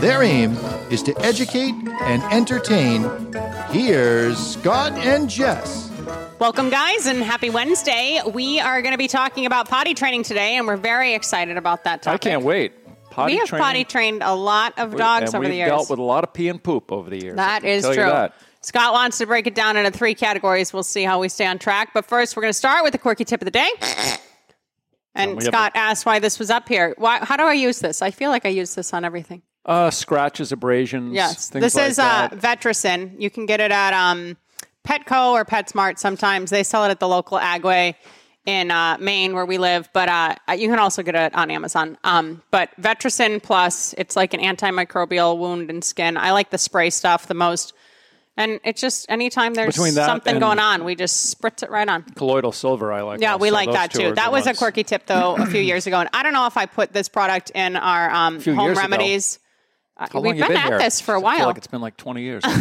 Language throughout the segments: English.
Their aim is to educate and entertain. Here's Scott and Jess. Welcome, guys, and happy Wednesday. We are going to be talking about potty training today, and we're very excited about that topic. I can't wait. Potty we have training, potty trained a lot of dogs and over the years. We've dealt with a lot of pee and poop over the years. I that can is tell you true. that. Scott wants to break it down into three categories. We'll see how we stay on track. But first, we're going to start with the quirky tip of the day. And we have Scott asked why this was up here. Why, how do I use this? I feel like I use this on everything. Uh, scratches, abrasions. Yes, this like is uh. Vetericyn. You can get it at um, Petco or PetSmart. Sometimes they sell it at the local Agway in uh, Maine, where we live. But uh, you can also get it on Amazon. Um, but Vetericyn Plus, it's like an antimicrobial wound and skin. I like the spray stuff the most. And it's just anytime there's something going on, we just spritz it right on. colloidal silver. I like. Yeah, we like Those that too. That was a quirky tip though a few years ago, and I don't know if I put this product in our um, home remedies. ago. Uh, How We've been, been at this for a I feel while. like it's been like twenty years.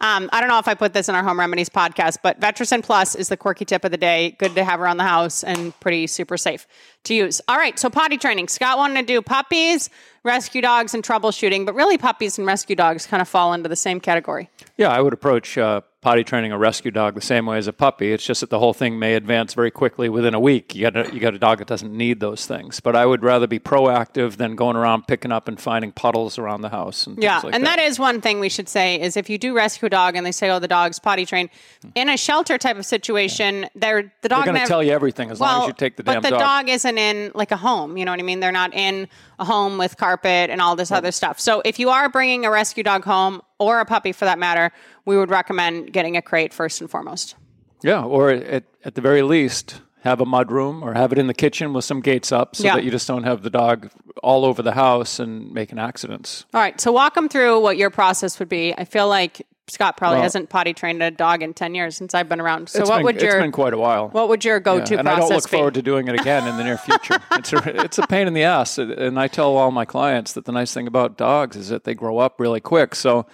Um, I don't know if I put this in our home remedies podcast, but Vetericyn Plus is the quirky tip of the day. Good to have around the house and pretty super safe to use. All right, so potty training. Scott wanted to do puppies, rescue dogs, and troubleshooting, but really puppies and rescue dogs kind of fall into the same category. yeah, I would approach uh, potty training a rescue dog the same way as a puppy. It's just that the whole thing may advance very quickly within a week. You got a, you got a dog that doesn't need those things. But I would rather be proactive than going around picking up and finding puddles around the house. And Yeah, like and that. that is one thing we should say is if you do rescue a dog and they say, "Oh, the dog's potty trained," in a shelter type of situation, they're the dog They're going to tell you everything as long as you take the but damn the dog. dog isn't in like a home. You know what I mean? They're not in a home with carpet and all this other stuff. So if you are bringing a rescue dog home or a puppy for that matter, we would recommend getting a crate first and foremost. Yeah, or at, at the very least, have a mud room or have it in the kitchen with some gates up so Yeah. that you just don't have the dog all over the house and making accidents. All right, so walk them through what your process would be. I feel like Scott probably Well- hasn't potty trained a dog in ten years since I've been around. So what been, would your it's been quite a while. what would your go to Yeah, and I don't look be? forward to doing it again in the near future. it's a, it's a pain in the ass, and I tell all my clients that the nice thing about dogs is that they grow up really quick. So,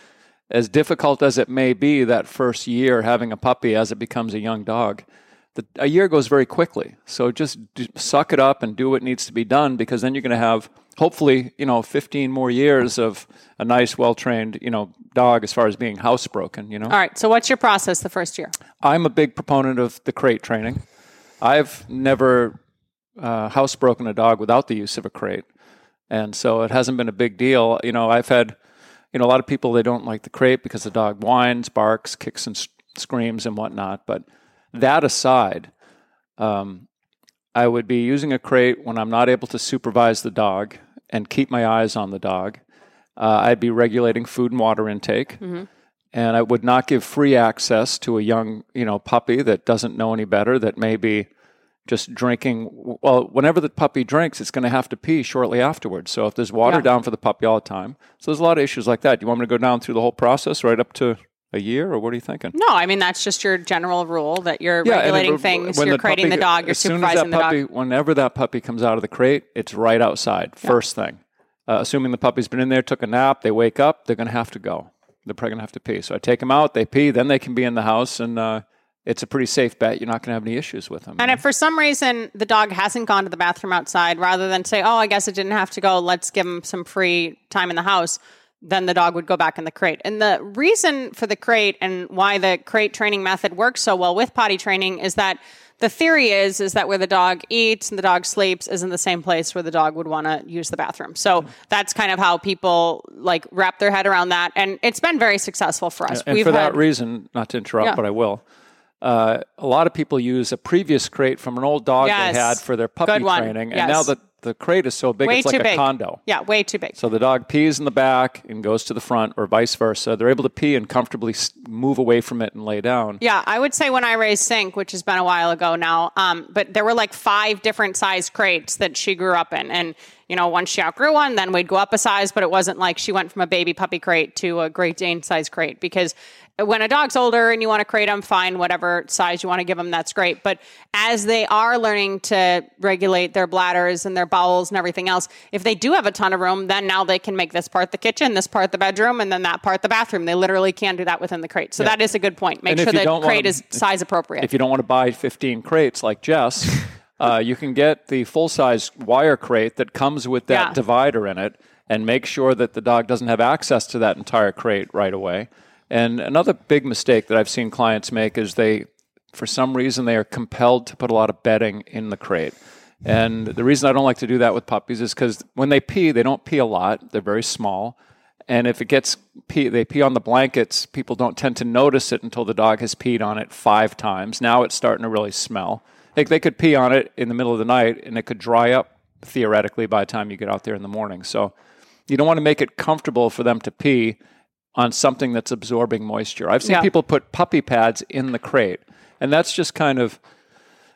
as difficult as it may be that first year having a puppy as it becomes a young dog, the, a year goes very quickly. So just suck it up and do what needs to be done, because then you're going to have hopefully you know 15 more years of a nice, well trained you know dog as far as being housebroken. You know. All right, so what's your process the first year? I'm a big proponent of the crate training. I've never uh, housebroken a dog without the use of a crate, and so it hasn't been a big deal. You know, I've had, you know, a lot of people they don't like the crate because the dog whines, barks, kicks, and s- screams and whatnot. But that aside, um, I would be using a crate when I'm not able to supervise the dog and keep my eyes on the dog. Uh, I'd be regulating food and water intake and I would not give free access to a young, you know, puppy that doesn't know any better, that may be just drinking. Well, whenever the puppy drinks, it's going to have to pee shortly afterwards. So if there's water Yeah. down for the puppy all the time, so there's a lot of issues like that. Do you want me to go down through the whole process right up to a year, or what are you thinking? No, I mean that's just your general rule that you're it- regulating things, when you're crating puppy- the dog, you're as soon as supervising the puppy, dog. Whenever that puppy comes out of the crate, it's right outside, first thing. Uh, assuming the puppy's been in there, took a nap, they wake up, they're going to have to go. They're probably going to have to pee. So I take them out, they pee, then they can be in the house, and uh, it's a pretty safe bet. You're not going to have any issues with them. And if for some reason the dog hasn't gone to the bathroom outside, rather than say, "Oh, I guess it didn't have to go. Let's give him some free time in the house," then the dog would go back in the crate. And the reason for the crate and why the crate training method works so well with potty training is that the theory is is that where the dog eats and the dog sleeps is in the same place where the dog would want to use the bathroom. So that's kind of how people like wrap their head around that, and it's been very successful for us. And for that reason, not to interrupt, Yeah. but I will. Uh, a lot of people use a previous crate from an old dog Yes. they had for their puppy training, and now that the crate is so big, Way it's like a big. condo. Yeah, way too big. So the dog pees in the back and goes to the front, or vice versa. They're able to pee and comfortably move away from it and lay down. Yeah, I would say when I raised Sink, which has been a while ago now, um, but there were like five different size crates that she grew up in. And, you know, once she outgrew one, then we'd go up a size, but it wasn't like she went from a baby puppy crate to a Great Dane size crate because when a dog's older and you want to crate them, fine, whatever size you want to give them, that's great. But as they are learning to regulate their bladders and their bowels and everything else, if they do have a ton of room, then now they can make this part the kitchen, this part the bedroom, and then that part the bathroom. They literally can do that within the crate. So that is a good point. Make And sure the crate wanna- is size appropriate. If you don't want to buy 15 crates like Jess, uh, you can get the full size wire crate that comes with that Yeah. divider in it and make sure that the dog doesn't have access to that entire crate right away. And another big mistake that I've seen clients make is they, for some reason, they are compelled to put a lot of bedding in the crate. And the reason I don't like to do that with puppies is because when they pee, they don't pee a lot. They're very small. And if it gets pee, they pee on the blankets, people don't tend to notice it until the dog has peed on it five times. Now it's starting to really smell. They, they could pee on it in the middle of the night and it could dry up theoretically by the time you get out there in the morning. So you don't want to make it comfortable for them to pee on something that's absorbing moisture. I've seen Yeah. people put puppy pads in the crate, and that's just kind of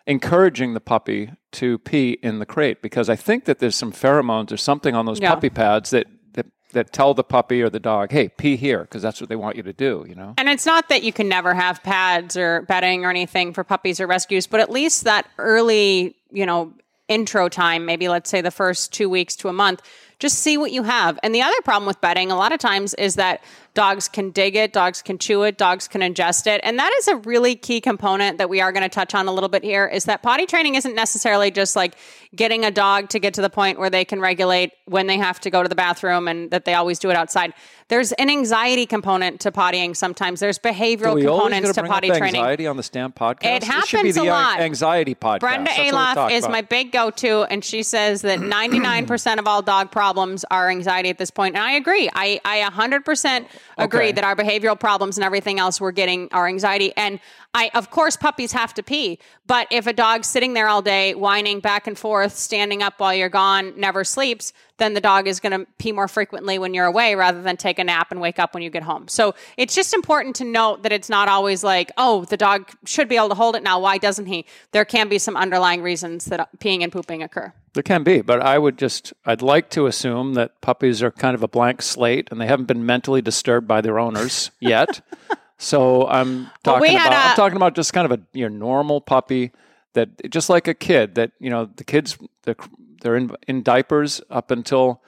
encouraging the puppy to pee in the crate because I think that there's some pheromones or something on those Yeah. puppy pads that, that that tell the puppy or the dog, "Hey, pee here," because that's what they want you to do. You know. And it's not that you can never have pads or bedding or anything for puppies or rescues, but at least that early, you know, intro time, maybe let's say the first two weeks to a month, just see what you have. And the other problem with bedding, a lot of times, is that dogs can dig it, dogs can chew it, dogs can ingest it. And that is a really key component that we are going to touch on a little bit here is that potty training isn't necessarily just like getting a dog to get to the point where they can regulate when they have to go to the bathroom and that they always do it outside. There's an anxiety component to pottying sometimes. There's behavioral components bring potty training. anxiety on the Stamp podcast. It This should be happens the a lot. Anxiety podcast. Brenda That's Aloff is about. my big go to, and she says that 99% of all dog problems are anxiety at this point. And I agree. I, I 100% agree Okay. that our behavioral problems and everything else we're getting our anxiety. And I, of course, puppies have to pee, but if a dog's sitting there all day, whining back and forth, standing up while you're gone, never sleeps, then the dog is going to pee more frequently when you're away rather than take a nap and wake up when you get home. So it's just important to note that it's not always like, oh, the dog should be able to hold it now. Why doesn't he? There can be some underlying reasons that peeing and pooping occur. There can be, but I would just, I'd like to assume that puppies are kind of a blank slate and they haven't been mentally disturbed by their owners yet. so I'm talking we about, a- I'm talking about just kind of a your normal puppy that just like a kid that, you know, the kids, they're, they're in, in diapers up until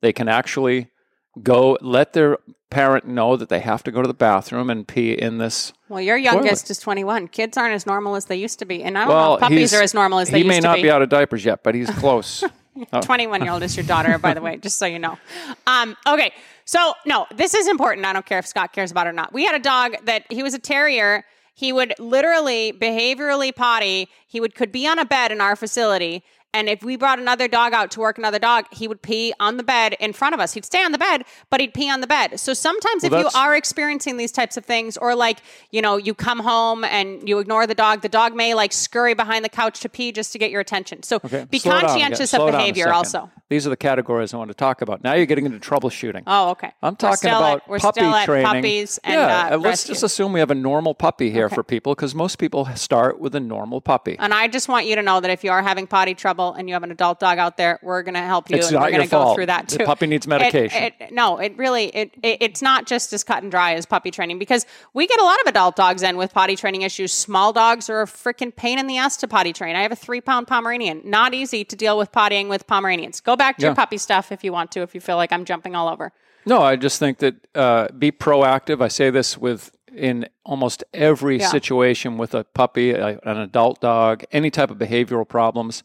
they can actually go let their parent know that they have to go to the bathroom and pee in this. Well, your youngest is 21. Kids aren't as normal as they used to be. And I don't know Well, if puppies are as normal as they used to be. he may not be. be out of diapers yet, but he's close. 21 year old is your daughter, by the way, just so you know. Um, okay. So, no, this is important. I don't care if Scott cares about it or not. We had a dog that he was a terrier. He would literally behaviorally potty. He would could be on a bed in our facility. And if we brought another dog out to work another dog, he would pee on the bed in front of us. He'd stay on the bed, but he'd pee on the bed. So sometimes if you are experiencing these types of things, or like, you know, you come home and you ignore the dog, the dog may like scurry behind the couch to pee just to get your attention. So Okay, be slow conscientious of behavior also. These are the categories I want to talk about. Now you're getting into troubleshooting. Oh, okay. I'm We're talking about at, puppy still at training. puppies and yeah, uh, let's rescue. just assume we have a normal puppy here for people because most people start with a normal puppy. and I just want you to know that if you are having potty trouble and you have an adult dog out there, we're going to help you It's and not we're going to go fault. through that too. The puppy needs It- medication. it- no, it really it, it it's not just as cut and dry as puppy training because we get a lot of adult dogs in with potty training issues. Small dogs are a freaking pain in the ass to potty train. I have a three pound Pomeranian. Not easy to deal with pottying with Pomeranians. Go back to your puppy stuff if you want to. If you feel like I'm jumping all over. No, I just think that uh, be proactive. I say this with in almost every Yeah. situation with a puppy, a, an adult dog, any type of behavioral problems.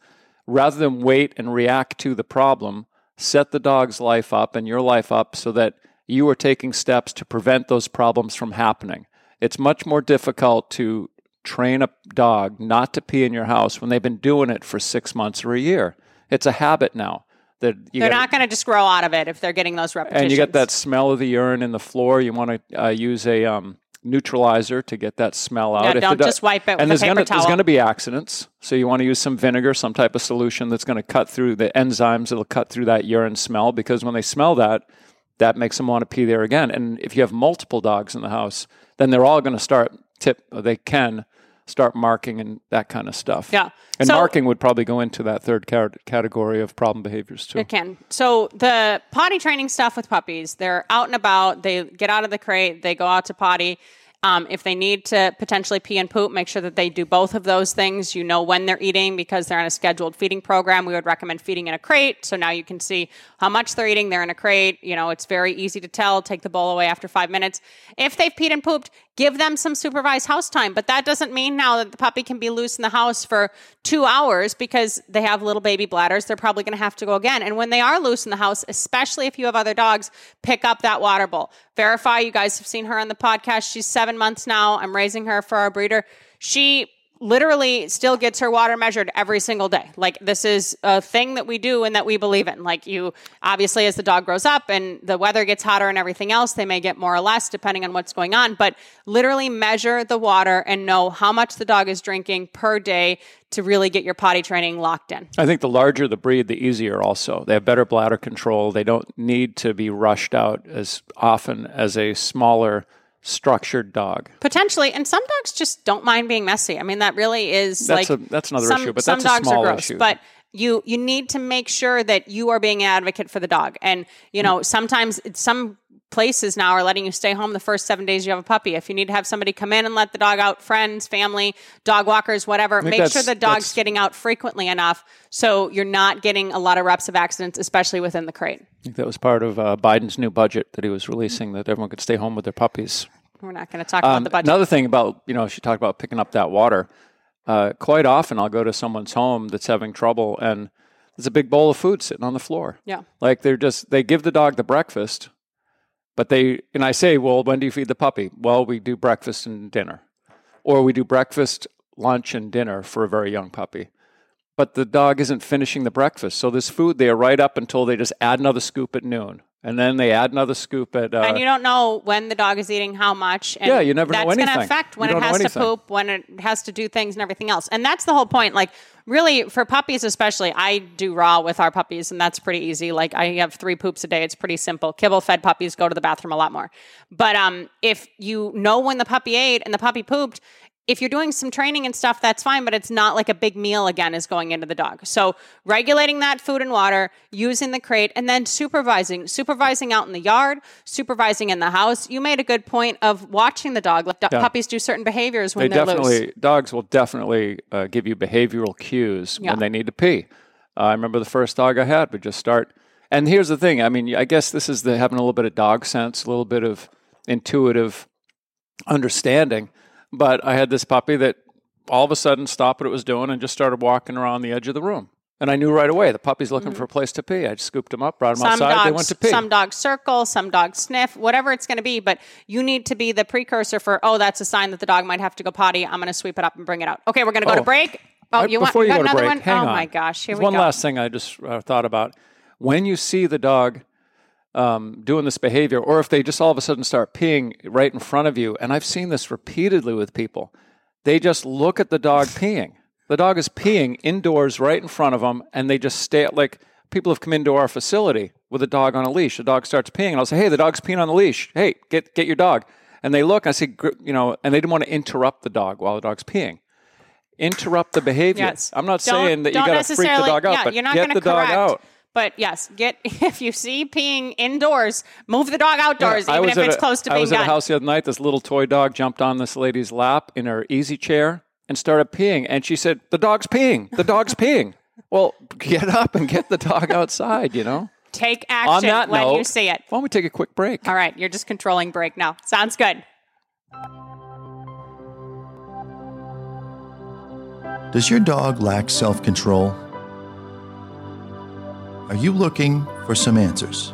Rather than wait and react to the problem, set the dog's life up and your life up so that you are taking steps to prevent those problems from happening. It's much more difficult to train a dog not to pee in your house when they've been doing it for six months or a year. It's a habit now. That They're gotta- not going to just grow out of it if they're getting those repetitions. and you get that smell of the urine in the floor. You want to uh, use a um, neutralizer to get that smell out. Yeah, If don't just wipe it with and a there's gonna, There's going to be accidents, so you want to use some vinegar, some type of solution that's going to cut through the enzymes that'll cut through that urine smell. Because when they smell that, that makes them want to pee there again. And if you have multiple dogs in the house, then they're all going to start tip. They can start marking and that kind of stuff. Yeah. And So- marking would probably go into that third category of problem behaviors too. It can. So the potty training stuff with puppies, they're out and about. They get out of the crate. They go out to potty. Um, if they need to potentially pee and poop, make sure that they do both of those things. You know when they're eating because they're on a scheduled feeding program. We would recommend feeding in a crate. So now you can see how much they're eating. They're in a crate. You know, it's very easy to tell. Take the bowl away after five minutes. If they've peed and pooped, give them some supervised house time. But that doesn't mean now that the puppy can be loose in the house for two hours because they have little baby bladders. They're probably going to have to go again. And when they are loose in the house, especially if you have other dogs, pick up that water bowl. Verify, you guys have seen her on the podcast. She's seven months now. I'm raising her for our breeder. She literally still gets her water measured every single day. Like this is a thing that we do and that we believe in. Like you obviously as the dog grows up and the weather gets hotter and everything else, they may get more or less depending on what's going on, but literally measure the water and know how much the dog is drinking per day to really get your potty training locked in. I think the larger the breed, the easier also. They have better bladder control. They don't need to be rushed out as often as a smaller, structured dog. Potentially, and some dogs just don't mind being messy. I mean, that really is That's like a- that's another some, issue, but some that's a dogs small are gross. issue. But you you need to make sure that you are being an advocate for the dog. And you know, sometimes some places now are letting you stay home the first seven days you have a puppy. If you need to have somebody come in and let the dog out, friends, family, dog walkers, whatever, make sure the dog's getting out frequently enough so you're not getting a lot of reps of accidents, especially within the crate. I think that was part of uh, Biden's new budget that he was releasing that everyone could stay home with their puppies. We're not going to talk about Um, the budget. Another thing about, you know, she talked about picking up that water. Uh, quite often I'll go to someone's home that's having trouble and there's a big bowl of food sitting on the floor. Yeah. Like they're just, they give the dog the breakfast, but they, and I say, well, when do you feed the puppy? Well, we do breakfast and dinner. Or we do breakfast, lunch, and dinner for a very young puppy. But the dog isn't finishing the breakfast. So this food there right up until they just add another scoop at noon. And then they add another scoop at. Uh, and you don't know when the dog is eating how much. And Yeah, you never know anything. that's going to affect when You it has to poop, when it has to do things, and everything else. And that's the whole point. Like, really, for puppies especially, I do raw with our puppies, and that's pretty easy. Like, I have three poops a day. It's pretty simple. Kibble fed puppies go to the bathroom a lot more. But um, if you know when the puppy ate and the puppy pooped, if you're doing some training and stuff, that's fine, but it's not like a big meal again is going into the dog. So regulating that food and water, using the crate, and then supervising, supervising out in the yard, supervising in the house. You made a good point of watching the dog. Like do- Yeah. puppies do certain behaviors when they they're definitely loose. dogs will definitely uh, give you behavioral cues Yeah. when they need to pee. Uh, I remember the first dog I had would just start. And here's the thing. I mean, I guess this is the having a little bit of dog sense, a little bit of intuitive understanding. But I had this puppy that all of a sudden stopped what it was doing and just started walking around the edge of the room. And I knew right away the puppy's looking for a place to pee. I just scooped him up, brought him Mm-hmm. Some outside. dogs, they went to pee. some dogs circle, some dogs sniff, whatever it's going to be. But you need to be the precursor for, oh, that's a sign that the dog might have to go potty. I'm going to sweep it up and bring it out. Okay, we're going to go Oh. to break. Oh, I- you want you got another break, one? oh on. my gosh, here There's we one go. One last thing I just uh, thought about. When you see the dog um, doing this behavior, or if they just all of a sudden start peeing right in front of you, and I've seen this repeatedly with people, they just look at the dog peeing. The dog is peeing indoors right in front of them, and they just stay at like people have come into our facility with a dog on a leash. The dog starts peeing, and I'll say, "Hey, the dog's peeing on the leash. Hey, get get your dog." And they look. I say, you know, and they didn't want to interrupt the dog while the dog's peeing. Interrupt the behavior. Yes. I'm not Don't- saying that you got to freak the dog out, yeah, but you're not get the dog out. But yes, get if you see peeing indoors, move the dog outdoors, I even was if at it's a- close to I being was at done. a house the other night. This little toy dog jumped on this lady's lap in her easy chair and started peeing. And she said, "The dog's peeing. The dog's peeing." Well, get up and get the dog outside. You know. Take On action that when note, you see it. Why don't we take a quick break? All right, you're just controlling break now. Sounds good. Does your dog lack self control? Are you looking for some answers?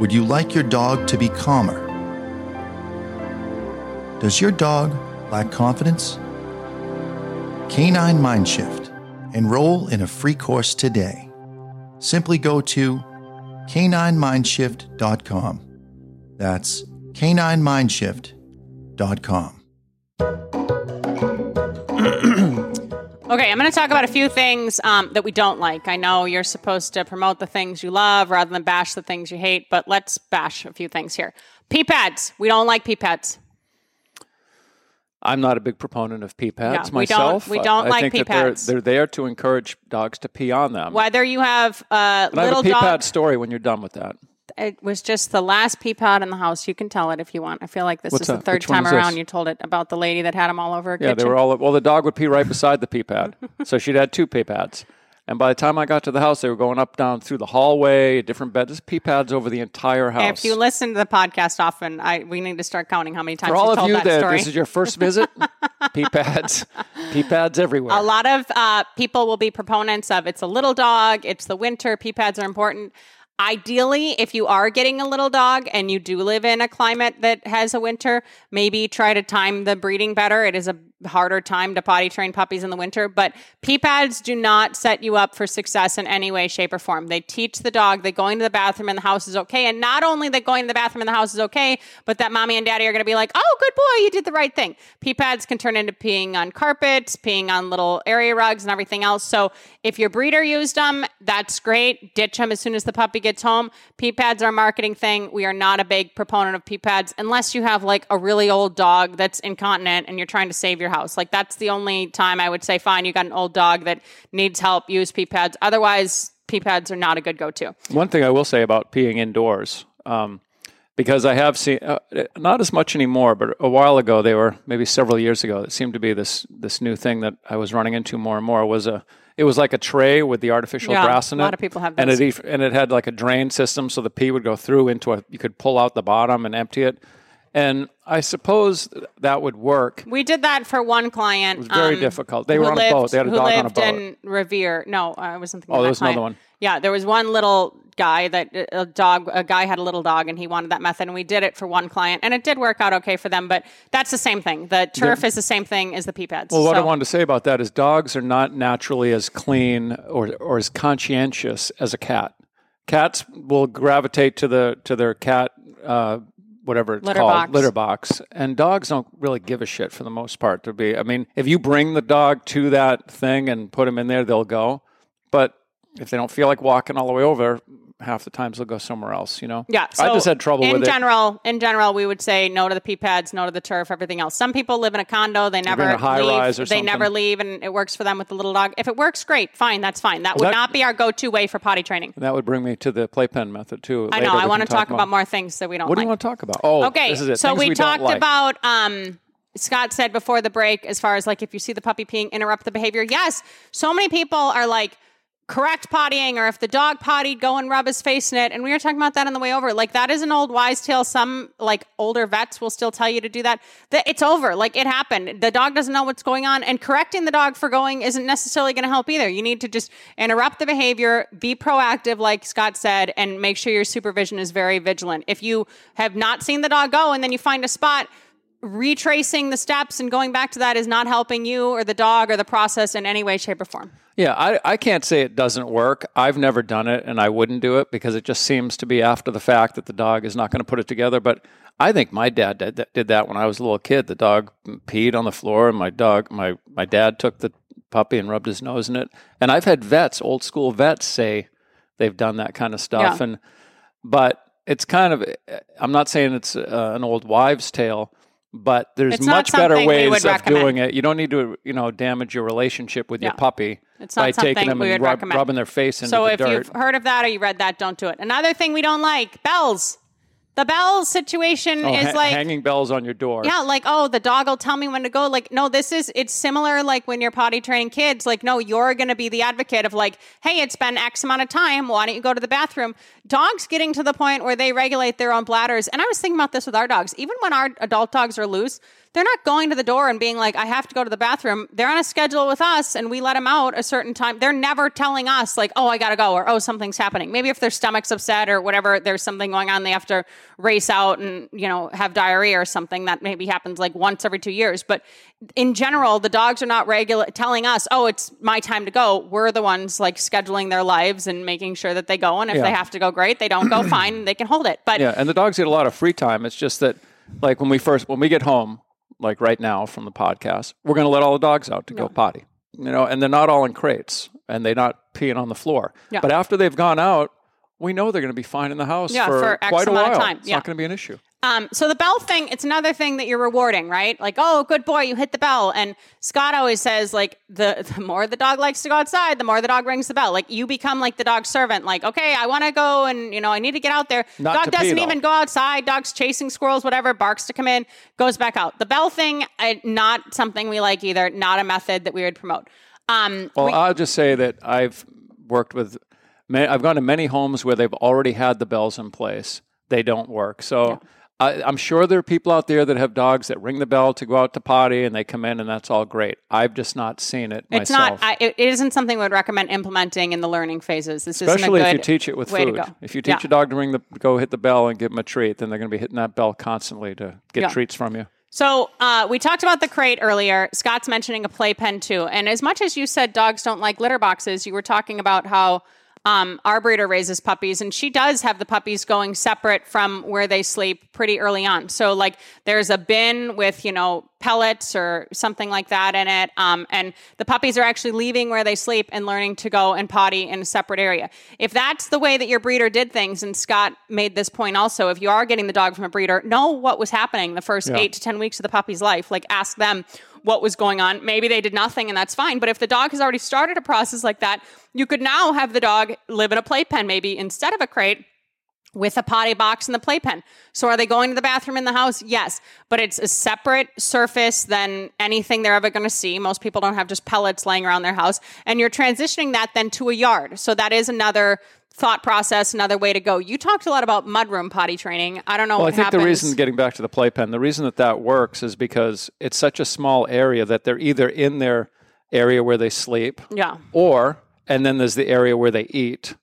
Would you like your dog to be calmer? Does your dog lack confidence? Canine Mindshift. Enroll in a free course today. Simply go to caninemindshift.com. That's caninemindshift.com. Okay, I'm going to talk about a few things um, that we don't like. I know you're supposed to promote the things you love rather than bash the things you hate, but let's bash a few things here. Pee pads. We don't like pee pads. I'm not a big proponent of pee pads Yeah, we don't- we don't I like think pee that they're- pads. They're, there to encourage dogs to pee on them. Whether you have a And I have little a pee dog, pad story when you're done with that. It was just the last pee pad in the house. You can tell it if you want. I feel like this What's is the third Which time around you told it about the lady that had them all over her Yeah, kitchen. they were all well. The dog would pee right beside the pee pad, so she'd had two pee pads. And by the time I got to the house, they were going up, down through the hallway, different beds. There's pee pads over the entire house. If you listen to the podcast often, I we need to start counting how many times For you all of you that that story. this is your first visit, pee pads, pee pads everywhere. A lot of uh, people will be proponents of it's a little dog, it's the winter, pee pads are important. Ideally, if you are getting a little dog and you do live in a climate that has a winter, maybe try to time the breeding better. It is a harder time to potty train puppies in the winter, but pee pads do not set you up for success in any way, shape, or form. They teach the dog that going to the bathroom in the house is okay. And not only that going to the bathroom in the house is okay, but that mommy and daddy are going to be like, oh, good boy, you did the right thing. Pee pads can turn into peeing on carpets, peeing on little area rugs, and everything else. So if your breeder used them, that's great. Ditch them as soon as the puppy gets home. Pee pads are a marketing thing. We are not a big proponent of pee pads unless you have like a really old dog that's incontinent and you're trying to save your house. Like that's the only time I would say, fine, you got an old dog that needs help, use pee pads. Otherwise, pee pads are not a good go to. One thing I will say about peeing indoors, um, because I have seen uh, not as much anymore, but a while ago they were maybe several years ago. It seemed to be this this new thing that I was running into more and more was a. It was like a tray with the artificial Yeah, grass in it. a lot of people have and it and it had like a drain system, so the pee would go through into a. You could pull out the bottom and empty it, and I suppose that would work. We did that for one client. It was very difficult. They were on a boat. They had a dog on a lived boat. in Revere. No, I wasn't thinking. Oh, there was another one. Yeah, there was one little guy that a dog. A guy had a little dog, and he wanted that method, and we did it for one client, and it did work out okay for them. But that's the same thing. The turf is the same thing as the pee pads. Well, what I wanted to say about that is dogs are not naturally as clean or, or as conscientious as a cat. Cats will gravitate to the to their cat, uh, whatever it's Litter called, box. litter box, and dogs don't really give a shit for the most part. To be, I mean, if you bring the dog to that thing and put him in there, they'll go. But if they don't feel like walking all the way over, half the times they'll go somewhere else. You know. Yeah, I just had trouble in with it. general. In general, we would say no to the pee pads, no to the turf, everything else. Some people live in a condo; they never in a high leave. they something. never leave, and it works for them with the little dog. If it works, great, fine, that's fine. That would that- not be our go-to way for potty training. That would bring me to the playpen method too. I know. I want to can talk about more things that we don't What do you want to talk about? Oh, Okay, this is it. so Things we, don't talked like. about. Um, Scott said before the break, as far as like if you see the puppy peeing, interrupt the behavior. Yes, so many people are like correct pottying, or if the dog pottied, go and rub his face in it. And we were talking about that on the way over. Like that is an old wise tale. Some like older vets will still tell you to do that. That it's over. Like it happened. The dog doesn't know what's going on, and correcting the dog for going isn't necessarily going to help either. You need to just interrupt the behavior, be proactive, like Scott said, and make sure your supervision is very vigilant. If you have not seen the dog go, and then you find a spot retracing the steps and going back to that is not helping you or the dog or the process in any way, shape, or form. Yeah, I, I can't say it doesn't work. I've never done it and I wouldn't do it because it just seems to be after the fact that the dog is not going to put it together. But I think my dad did that, did that when I was a little kid. The dog peed on the floor and my dog, my, my dad took the puppy and rubbed his nose in it. And I've had vets, old school vets, say they've done that kind of stuff. Yeah. And, but it's kind of, I'm not saying it's uh, an old wives' tale. But there's It's much better ways of recommend. doing it. You don't need to, you know, damage your relationship with your puppy It's not by taking them and rub, rubbing their face into So the if you've heard of that or you read that, don't do it. Another thing we don't like bells. The bell situation Oh, is ha- like hanging bells on your door. Yeah, like, oh, the dog will tell me when to go. Like, no, this is, it's similar like when you're potty training kids. Like, no, you're going to be the advocate of like, hey, it's been X amount of time. Why don't you go to the bathroom? Dogs getting to the point where they regulate their own bladders. And I was thinking about this with our dogs. Even when our adult dogs are loose, they're not going to the door and being like, I have to go to the bathroom. They're on a schedule with us and we let them out a certain time. They're never telling us, like, oh, I got to go or oh, something's happening. Maybe if their stomach's upset or whatever, there's something going on, they have to race out and, you know, have diarrhea or something that maybe happens like once every two years. But in general, the dogs are not regular telling us, oh, it's my time to go. We're the ones like scheduling their lives and making sure that they go. And if Yeah. they have to go, great. They don't go, fine. They can hold it. But Yeah, and the dogs get a lot of free time. It's just that like when we first when we get home, like right now from the podcast, we're going to let all the dogs out to go potty. You know, and they're not all in crates and they're not peeing on the floor. Yeah. But after they've gone out, we know they're going to be fine in the house Yeah, for, for quite a while. time. It's Yeah. not going to be an issue. Um, so the bell thing, it's another thing that you're rewarding, right? Like, oh, good boy, you hit the bell. And Scott always says, like, the, the more the dog likes to go outside, the more the dog rings the bell. Like, you become like the dog's servant. Like, okay, I want to go and, you know, I need to get out there. Not dog doesn't though. even go outside. Dog's chasing squirrels, whatever, barks to come in, goes back out. The bell thing, I, not something we like either, not a method that we would promote. Um, Well, we- I'll just say that I've worked with, I've gone to many homes where they've already had the bells in place. They don't work. So I, I'm sure there are people out there that have dogs that ring the bell to go out to potty and they come in and that's all great. I've just not seen it it's myself. not, I, it isn't something we would recommend implementing in the learning phases. This Especially if good you teach it with food. If you teach Yeah. a dog to ring the go hit the bell and give them a treat, then they're going to be hitting that bell constantly to get Yeah. treats from you. So uh, we talked about the crate earlier. Scott's mentioning a playpen too. And as much as you said dogs don't like litter boxes, you were talking about how um, our breeder raises puppies, and she does have the puppies going separate from where they sleep pretty early on. So like there's a bin with you know pellets or something like that in it, um, and the puppies are actually leaving where they sleep and learning to go and potty in a separate area. If that's the way that your breeder did things, and Scott made this point also, if you are getting the dog from a breeder, know what was happening the first eight to ten weeks of the puppy's life. Like ask them what was going on. Maybe they did nothing and that's fine. But if the dog has already started a process like that, you could now have the dog live in a playpen maybe instead of a crate with a potty box and the playpen. So are they going to the bathroom in the house? Yes, but it's a separate surface than anything they're ever going to see. Most people don't have just pellets laying around their house and you're transitioning that then to a yard. So that is another thought process, another way to go. You talked a lot about mudroom potty training. I don't know Well, what I think happens. the reason, getting back to the playpen, the reason that that works is because it's such a small area that they're either in their area where they sleep, yeah. or and then there's the area where they eat,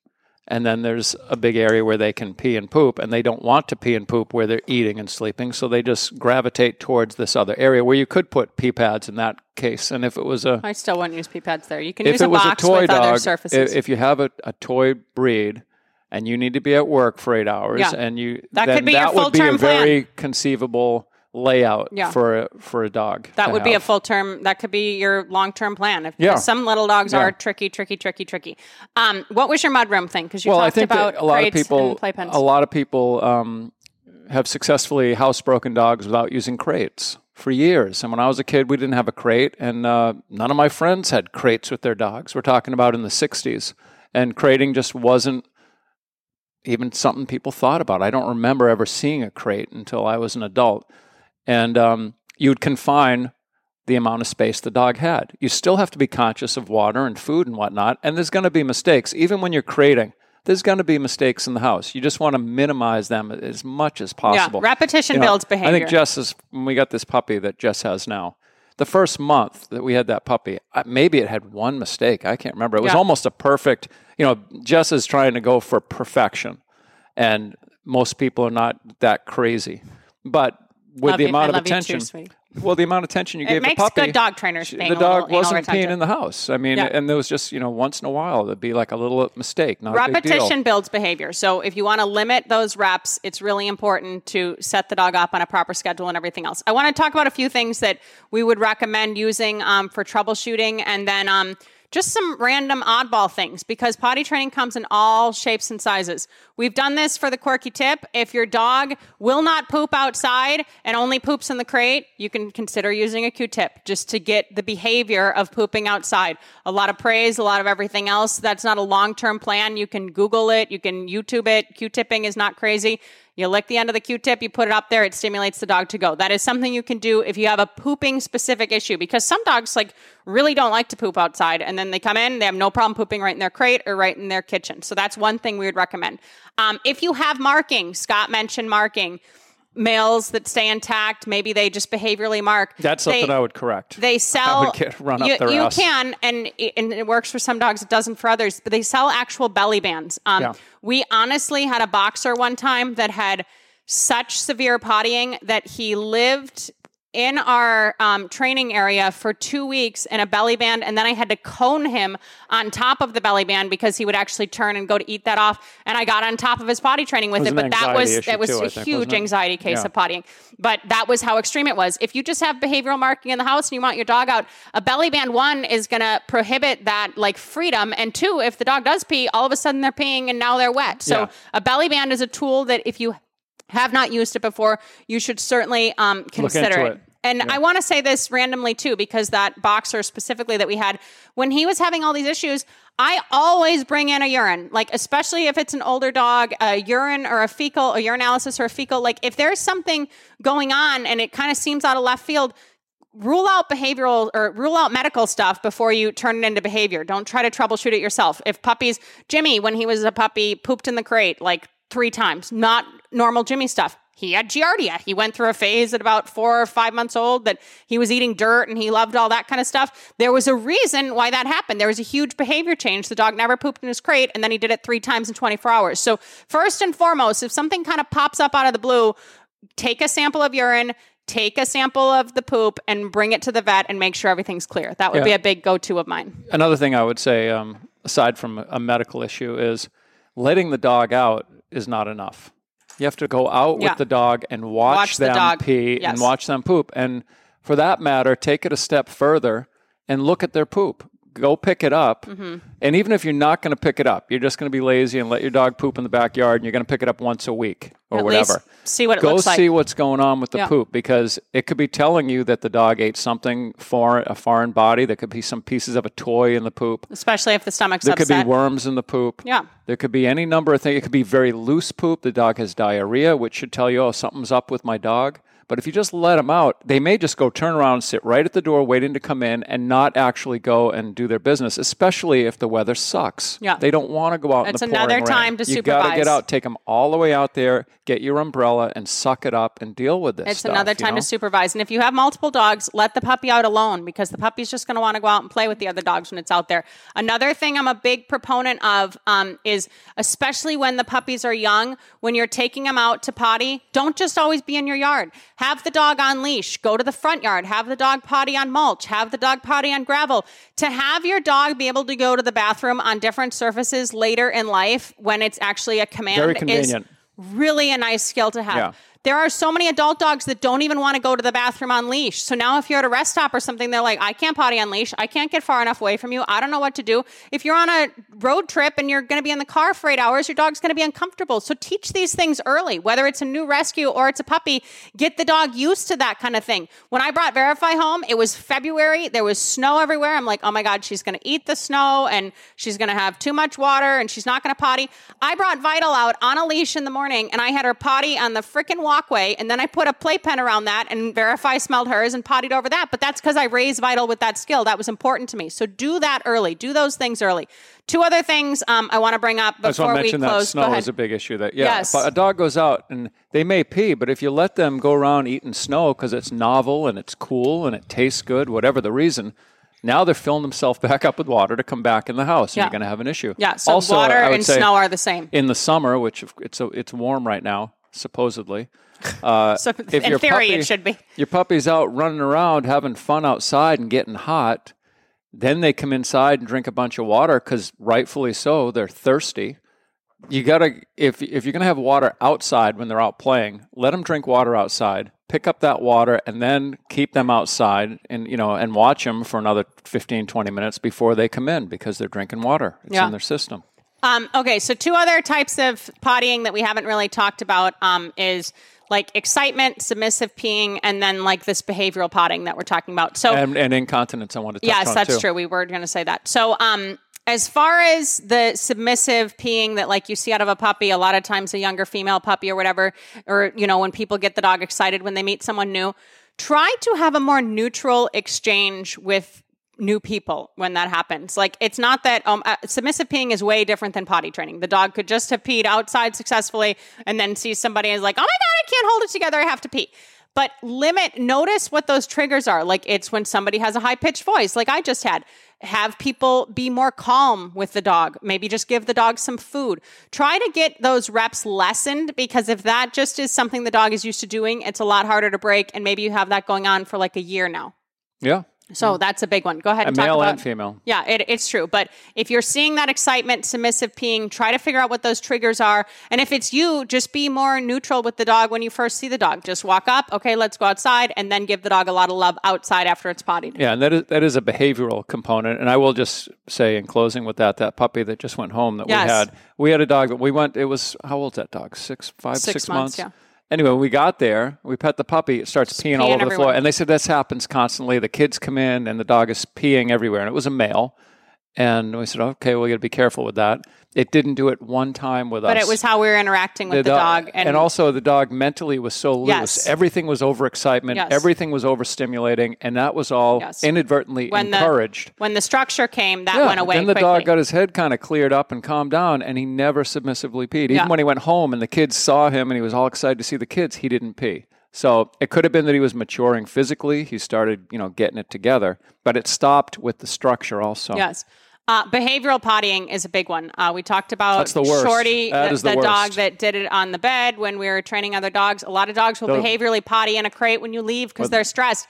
and then there's a big area where they can pee and poop, and they don't want to pee and poop where they're eating and sleeping, so they just gravitate towards this other area where you could put pee pads in that case. And if it was a I still wouldn't use pee pads there. You can if use it a was box a toy with dog, other surfaces. if you have a, a toy breed and you need to be at work for eight hours, Yeah. and you That could be that would be a plan. very conceivable layout Yeah. for a, for a dog. That would be a full term. That could be your long term plan. If Yeah. some little dogs Yeah. are tricky, tricky, tricky, tricky. Um, what was your mudroom thing? Because you well, I talked think about a lot of people, a lot of people um, have successfully housebroken dogs without using crates for years. And when I was a kid, we didn't have a crate, and uh, none of my friends had crates with their dogs. We're talking about in the '60s, and crating just wasn't even something people thought about. I don't remember ever seeing a crate until I was an adult, and um, you'd confine the amount of space the dog had. You still have to be conscious of water and food and whatnot, and there's going to be mistakes. Even when you're creating. there's going to be mistakes in the house. You just want to minimize them as much as possible. yeah, repetition You know, builds behavior. I think Jess is, when we got this puppy that Jess has now, the first month that we had that puppy, maybe it had one mistake. I can't remember. It was Yeah. almost a perfect, you know, Jess is trying to go for perfection. And most people are not that crazy. But with Love the you. amount of you too, attention, well, the amount of attention you It gave makes the puppy, good dog trainers she- the dog wasn't peeing in the house. I mean, Yeah. and there was just you know once in a while there'd be like a little mistake, not a big deal. Repetition builds behavior. So if you want to limit those reps, it's really important to set the dog up on a proper schedule and everything else. I want to talk about a few things that we would recommend using um, for troubleshooting, and then um, just some random oddball things because potty training comes in all shapes and sizes. We've done this for the quirky tip. If your dog will not poop outside and only poops in the crate, you can consider using a Q-tip just to get the behavior of pooping outside. A lot of praise, a lot of everything else. That's not a long-term plan. You can Google it, you can YouTube it. Q-tipping is not crazy. You lick the end of the Q-tip, you put it up there, it stimulates the dog to go. That is something you can do if you have a pooping specific issue because some dogs like really don't like to poop outside and then they come in, they have no problem pooping right in their crate or right in their kitchen. So that's one thing we would recommend. Um, if you have marking, Scott mentioned marking. Males that stay intact, maybe they just behaviorally mark. That's They- something I would correct. they sell. I would get run up you, their you ass. can, and it- and it works for some dogs. It doesn't for others. But they sell actual belly bands. Um, Yeah. We honestly had a boxer one time that had such severe pottying that he lived in our um, training area for two weeks in a belly band, and then I had to cone him on top of the belly band because he would actually turn and go to eat that off. And I got on top of his potty training with was it, but that was that was too, a think, huge it? anxiety case Yeah. of pottying. But that was how extreme it was. If you just have behavioral marking in the house and you want your dog out, a belly band one is going to prohibit that like freedom, and two, if the dog does pee, all of a sudden they're peeing and now they're wet. So Yeah. a belly band is a tool that if you have not used it before, you should certainly um, consider it. it. And I want to say this randomly too, because that boxer specifically that we had, when he was having all these issues, I always bring in a urine, like especially if it's an older dog, a urine or a fecal, a urinalysis or a fecal. Like if there's something going on and it kind of seems out of left field, rule out behavioral or rule out medical stuff before you turn it into behavior. Don't try to troubleshoot it yourself. If puppies, Jimmy, when he was a puppy, pooped in the crate like three times, not normal Jimmy stuff. He had giardia. He went through a phase at about four or five months old that he was eating dirt and he loved all that kind of stuff. There was a reason why that happened. There was a huge behavior change. The dog never pooped in his crate and then he did it three times in 24 hours. So, first and foremost, if something kind of pops up out of the blue, take a sample of urine, take a sample of the poop, and bring it to the vet and make sure everything's clear. That would Yeah. be a big go to of mine. Another thing I would say, um, aside from a medical issue, is letting the dog out is not enough. You have to go out Yeah. with the dog and watch, Watch the them dog. pee Yes. and watch them poop. And for that matter, take it a step further and look at their poop. Go pick it up. Mm-hmm. And even if you're not going to pick it up, you're just going to be lazy and let your dog poop in the backyard and you're going to pick it up once a week or At whatever. see what it Go looks like. see what's going on with the Yeah. poop because it could be telling you that the dog ate something foreign, a foreign body. There could be some pieces of a toy in the poop. Especially if the stomach's There could be worms in the poop. Yeah. There could be any number of things. It could be very loose poop. The dog has diarrhea, which should tell you, oh, something's up with my dog. But if you just let them out, they may just go turn around, sit right at the door, waiting to come in, and not actually go and do their business. Especially if the weather sucks. Yeah. they don't want to go out. It's in the another time rain. to You gotta get out, take them all the way out there, get your umbrella, and suck it up and deal with this. It's stuff, another you time know? to supervise. And if you have multiple dogs, let the puppy out alone because the puppy's just going to want to go out and play with the other dogs when it's out there. Another thing I'm a big proponent of um, is, especially when the puppies are young, when you're taking them out to potty, don't just always be in your yard. Have the dog on leash. Go to the front yard. Have the dog potty on mulch. Have the dog potty on gravel. To have your dog be able to go to the bathroom on different surfaces later in life when it's actually a command Very is really a nice skill to have. Yeah. There are so many adult dogs that don't even want to go to the bathroom on leash. So now, if you're at a rest stop or something, they're like, I can't potty on leash. I can't get far enough away from you. I don't know what to do. If you're on a road trip and you're going to be in the car for eight hours, your dog's going to be uncomfortable. So teach these things early, whether it's a new rescue or it's a puppy. Get the dog used to that kind of thing. When I brought Verify home, it was February. There was snow everywhere. I'm like, oh my God, she's going to eat the snow and she's going to have too much water and she's not going to potty. I brought Vital out on a leash in the morning and I had her potty on the freaking walkway. And then I put a playpen around that and Verify smelled hers and pottied over that. But that's because I raised Vital with that skill. That was important to me. So do that early. Do those things early. Two other things um, I want to bring up before we that close. Go snow is a big issue. That yeah, Yes. a dog goes out and they may pee, but if you let them go around eating snow because it's novel and it's cool and it tastes good, whatever the reason, now they're filling themselves back up with water to come back in the house, and Yeah. you're going to have an issue. Yeah, so also, water and snow are the same. in the summer, which it's it's warm right now, supposedly. Uh, So if in your theory, puppy- it should be. Your puppy's out running around having fun outside and getting hot. Then they come inside and drink a bunch of water because rightfully so, they're thirsty. You gotta if if you're gonna have water outside when they're out playing, let them drink water outside. Pick up that water and then keep them outside and you know and watch them for another 15 20 minutes before they come in because they're drinking water. It's Yeah. in their system. Um, okay, so two other types of pottying that we haven't really talked about um, is like excitement, submissive peeing, and then like this behavioral potting that we're talking about. So And, and incontinence, I want to touch yes, that's too. true. We were going to say that. So um, as far as the submissive peeing that like you see out of a puppy, a lot of times a younger female puppy or whatever, or you know when people get the dog excited when they meet someone new, try to have a more neutral exchange with new people when that happens. Like it's not that um, uh, submissive peeing is way different than potty training. The dog could just have peed outside successfully and then see somebody and is like, "Oh my god, I can't hold it together. I have to pee." but limit, notice what those triggers are. Like it's when somebody has a high pitched voice, like I just had. Have people be more calm with the dog. Maybe just give the dog some food. Try to get those reps lessened because if that just is something the dog is used to doing, it's a lot harder to break. And maybe you have that going on for like a year now. Yeah. So mm-hmm. that's a big one. Go ahead A and talk male about and female. yeah, it, it's true. But if you're seeing that excitement, submissive peeing, try to figure out what those triggers are. And if it's you, just be more neutral with the dog when you first see the dog. Just walk up, okay, let's go outside, and then give the dog a lot of love outside after it's pottied. Yeah, and that is that is a behavioral component. And I will just say in closing with that, that puppy that just went home that Yes. we had, we had a dog that we went. It was how old's that dog? Six, five, Six six months, yeah. Anyway, we got there. We pet the puppy. It starts peeing all peeing over the floor, and they said this happens constantly. The kids come in, and the dog is peeing everywhere. And it was a male. And we said, okay, well, we got to be careful with that. It didn't do it one time with us. But it was how we were interacting with the, dog. and, also the dog mentally was so loose. Yes. Everything was overexcitement. Yes. Everything was overstimulating, and that was all Yes. inadvertently when encouraged. the when the structure came, that Yeah, went away Then the quickly. dog got his head kind of cleared up and calmed down, and he never submissively peed. Even Yeah. when he went home and the kids saw him and he was all excited to see the kids, he didn't pee. So it could have been that he was maturing physically. He started, you know, getting it together, but it stopped with the structure also. Yes. Uh, behavioral pottying is a big one. Uh, we talked about That's the worst. Shorty, That the, is the the dog that did it on the bed when we were training other dogs. A lot of dogs will The- behaviorally potty in a crate when you leave because they're stressed.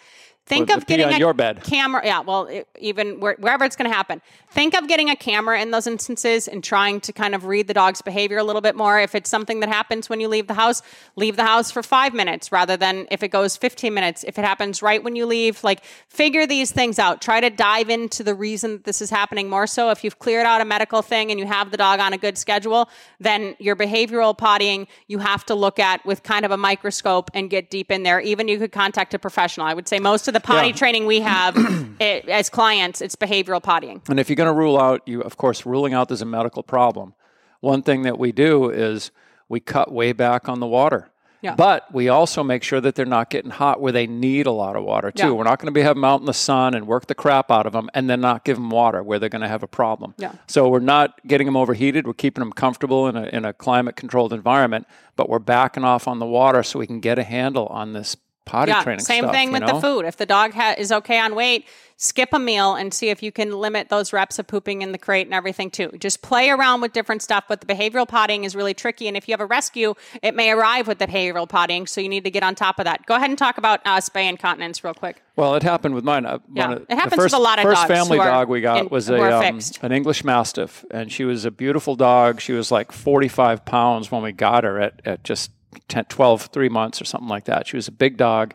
Think of getting a your bed. camera. Yeah, well, it, even where, wherever it's going to happen. Think of getting a camera in those instances and trying to kind of read the dog's behavior a little bit more. If it's something that happens when you leave the house, leave the house for five minutes rather than if it goes 15 minutes. If it happens right when you leave, like figure these things out. Try to dive into the reason that this is happening more so. If you've cleared out a medical thing and you have the dog on a good schedule, then your behavioral pottying you have to look at with kind of a microscope and get deep in there. Even you could contact a professional. I would say most of the potty Yeah. training we have it, as clients, it's behavioral pottying. And if you're going to rule out, you of course ruling out there's a medical problem. One thing that we do is we cut way back on the water. Yeah. But we also make sure that they're not getting hot where they need a lot of water too. Yeah. We're not going to be have them out in the sun and work the crap out of them and then not give them water where they're going to have a problem. Yeah. So we're not getting them overheated. We're keeping them comfortable in a, in a climate controlled environment, but we're backing off on the water so we can get a handle on this potty Yeah, training same stuff, thing with know? the food. If the dog ha- is okay on weight, skip a meal and see if you can limit those reps of pooping in the crate and everything too. Just play around with different stuff, but the behavioral potting is really tricky. And if you have a rescue, it may arrive with the behavioral potting, so you need to get on top of that. Go ahead and talk about uh, spay incontinence real quick. Well, it happened with mine. Uh, Yeah, of- it happens with a lot of first dogs family who are dog we got in- was a um, an English Mastiff, and she was a beautiful dog. She was like 45 pounds when we got her at, at just 10, 12, three months or something like that. She was a big dog,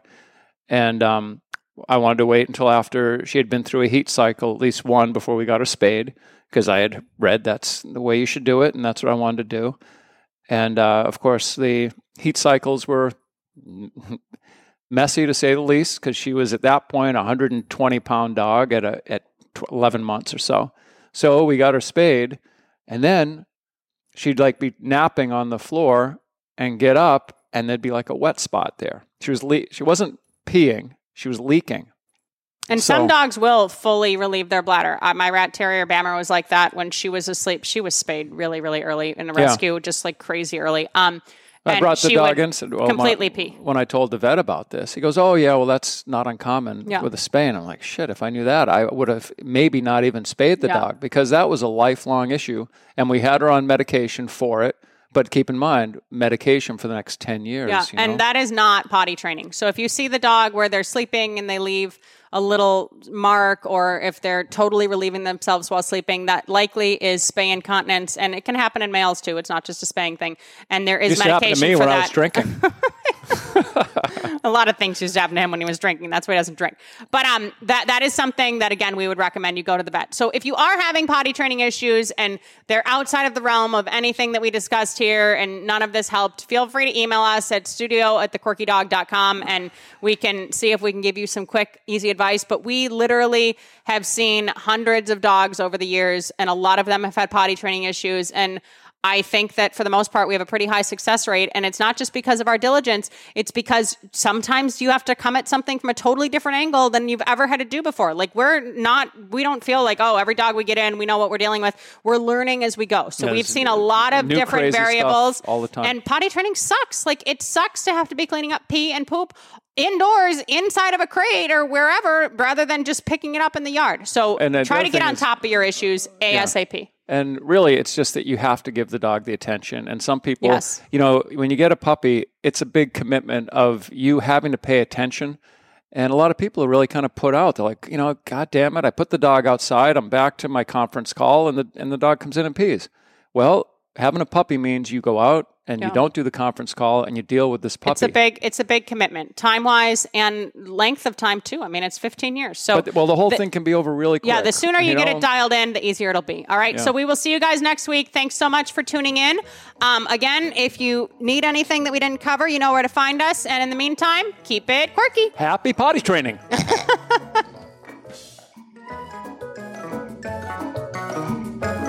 and um, I wanted to wait until after she had been through a heat cycle, at least one, before we got her spayed, because I had read that's the way you should do it, and that's what I wanted to do. And uh, of course, the heat cycles were messy to say the least because she was at that point a 120 pound dog at a, at tw- 11 months or so. So we got her spayed, and then she'd like be napping on the floor and get up, and there'd be like a wet spot there. She was le- she wasn't peeing, she was leaking. And So- some dogs will fully relieve their bladder. Uh, my rat terrier Bammer was like that when she was asleep. She was spayed really, really early in a Yeah. rescue, just like crazy early. Um, I and brought the she dog in. Said, well, my- completely pee. When I told the vet about this, he goes, "Oh yeah, well that's not uncommon Yeah. with a spay." And I'm like, "Shit! If I knew that, I would have maybe not even spayed the Yeah. dog because that was a lifelong issue, and we had her on medication for it. But keep in mind, medication for the next ten years. Yeah, you know? and that is not potty training. So if you see the dog where they're sleeping and they leave a little mark, or if they're totally relieving themselves while sleeping, that likely is spay incontinence, and it can happen in males too. It's not just a spaying thing, and there is Used to happen medication to me for when that. I was drinking. a lot of things used to happen to him when he was drinking. That's why he doesn't drink. But um, that that is something that again we would recommend you go to the vet. So if you are having potty training issues and they're outside of the realm of anything that we discussed here, and none of this helped, feel free to email us at studio at thequirkydog.com and we can see if we can give you some quick, easy advice. But we literally have seen hundreds of dogs over the years, and a lot of them have had potty training issues and. I think that for the most part, we have a pretty high success rate. And it's not just because of our diligence, it's because sometimes you have to come at something from a totally different angle than you've ever had to do before. Like, we're not, we don't feel like, oh, every dog we get in, we know what we're dealing with. We're learning as we go. So Yeah, we've seen a lot of different variables all the time. And potty training sucks. Like, it sucks to have to be cleaning up pee and poop indoors inside of a crate or wherever rather than just picking it up in the yard. So And try to get on is- top of your issues ASAP. And really, it's just that you have to give the dog the attention. And some people, Yes. you know, when you get a puppy, it's a big commitment of you having to pay attention. And a lot of people are really kind of put out. They're like, you know, God damn it, I put the dog outside. I'm back to my conference call, and the and the dog comes in and pees. Well, having a puppy means you go out and Yeah. you don't do the conference call, and you deal with this puppy. It's a big it's a big commitment, time wise and length of time too. I mean, it's 15 years. So But, well, the whole the- thing can be over really quick. yeah, the sooner you, get know? it dialed in, the easier it'll be. All right. So we will see you guys next week. Thanks so much for tuning in. Um, again, if you need anything that we didn't cover, you know where to find us. And in the meantime, keep it quirky. Happy potty training.